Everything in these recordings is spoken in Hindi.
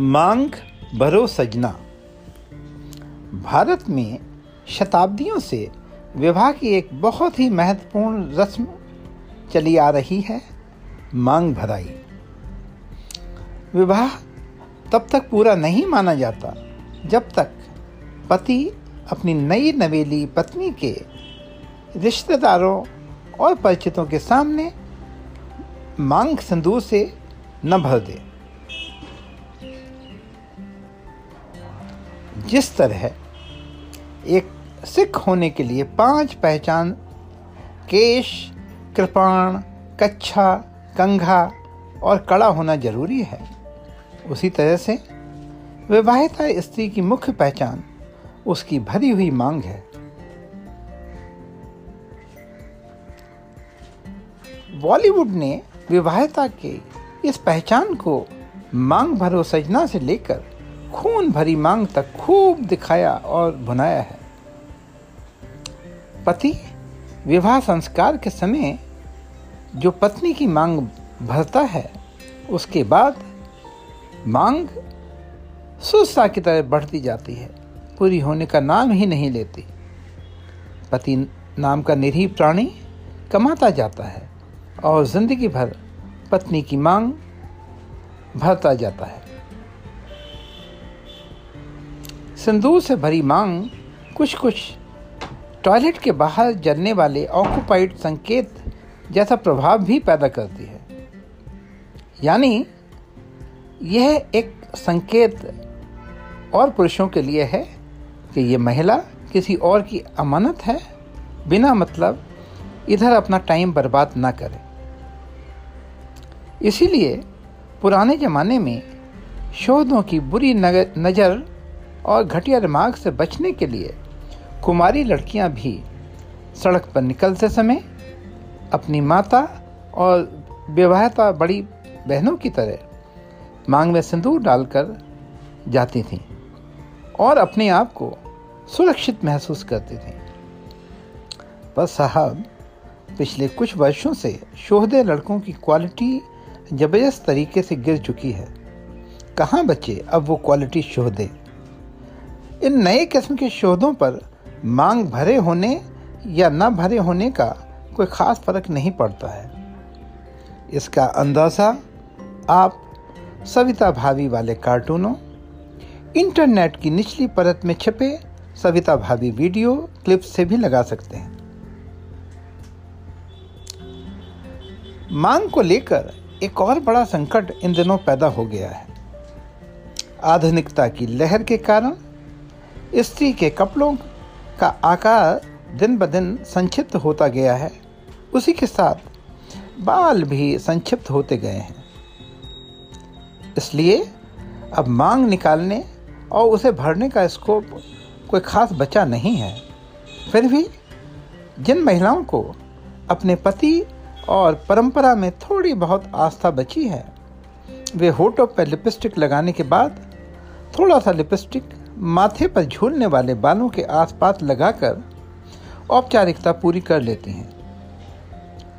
मांग भरो सजना। भारत में शताब्दियों से विवाह की एक बहुत ही महत्वपूर्ण रस्म चली आ रही है, मांग भराई। विवाह तब तक पूरा नहीं माना जाता, जब तक पति अपनी नई नवेली पत्नी के रिश्तेदारों और परिचितों के सामने मांग संदूर से न भर दे। जिस तरह एक सिख होने के लिए पाँच पहचान, केश, कृपाण, कच्छा, कंघा और कड़ा होना ज़रूरी है। उसी तरह से विवाहिता स्त्री की मुख्य पहचान, उसकी भरी हुई मांग है। बॉलीवुड ने विवाहिता के इस पहचान को मांग भरो सजना से लेकर खून भरी मांग तक खूब दिखाया और भुनाया है। पति, विवाह संस्कार के समय जो पत्नी की मांग भरता है, उसके बाद मांग सुस्ता की तरह बढ़ती जाती है, पूरी होने का नाम ही नहीं लेती। पति नाम का निरीह प्राणी कमाता जाता है और ज़िंदगी भर पत्नी की मांग भरता जाता है। सिंदूर से भरी मांग कुछ कुछ टॉयलेट के बाहर जलने वाले ऑक्यूपाइड संकेत जैसा प्रभाव भी पैदा करती है। यानी, यह एक संकेत और पुरुषों के लिए है कि ये महिला किसी और की अमानत है, बिना मतलब इधर अपना टाइम बर्बाद ना करे। इसीलिए पुराने ज़माने में शोधों की बुरी नज़र और घटिया दिमाग से बचने के लिए कुमारी लड़कियाँ भी सड़क पर निकलते समय अपनी माता और विवाहता बड़ी बहनों की तरह मांग में सिंदूर डालकर जाती थीं और अपने आप को सुरक्षित महसूस करती थीं। पर साहब, पिछले कुछ वर्षों से शोहदे लड़कों की क्वालिटी ज़बरदस्त तरीके से गिर चुकी है। कहाँ बचे अब वो क्वालिटी शोहदे? इन नए किस्म के शोधों पर मांग भरे होने या न भरे होने का कोई ख़ास फ़र्क नहीं पड़ता है। इसका अंदाज़ा आप सविता भाभी वाले कार्टूनों, इंटरनेट की निचली परत में छिपे सविता भाभी वीडियो क्लिप से भी लगा सकते हैं। मांग को लेकर एक और बड़ा संकट इन दिनों पैदा हो गया है। आधुनिकता की लहर के कारण स्त्री के कपड़ों का आकार दिन ब दिन संक्षिप्त होता गया है। उसी के साथ बाल भी संक्षिप्त होते गए हैं। इसलिए अब मांग निकालने और उसे भरने का स्कोप कोई खास बचा नहीं है। फिर भी जिन महिलाओं को अपने पति और परंपरा में थोड़ी बहुत आस्था बची है, वे होठों पर लिपस्टिक लगाने के बाद थोड़ा सा लिपस्टिक माथे पर झूलने वाले बालों के आसपास लगाकर औपचारिकता पूरी कर लेती हैं।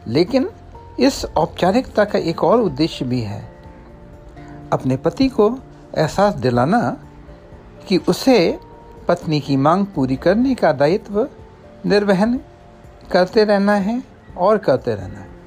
लेकिन इस औपचारिकता का एक और उद्देश्य भी है। अपने पति को एहसास दिलाना कि उसे पत्नी की मांग पूरी करने का दायित्व, निर्वहन करते रहना है और करते रहना है।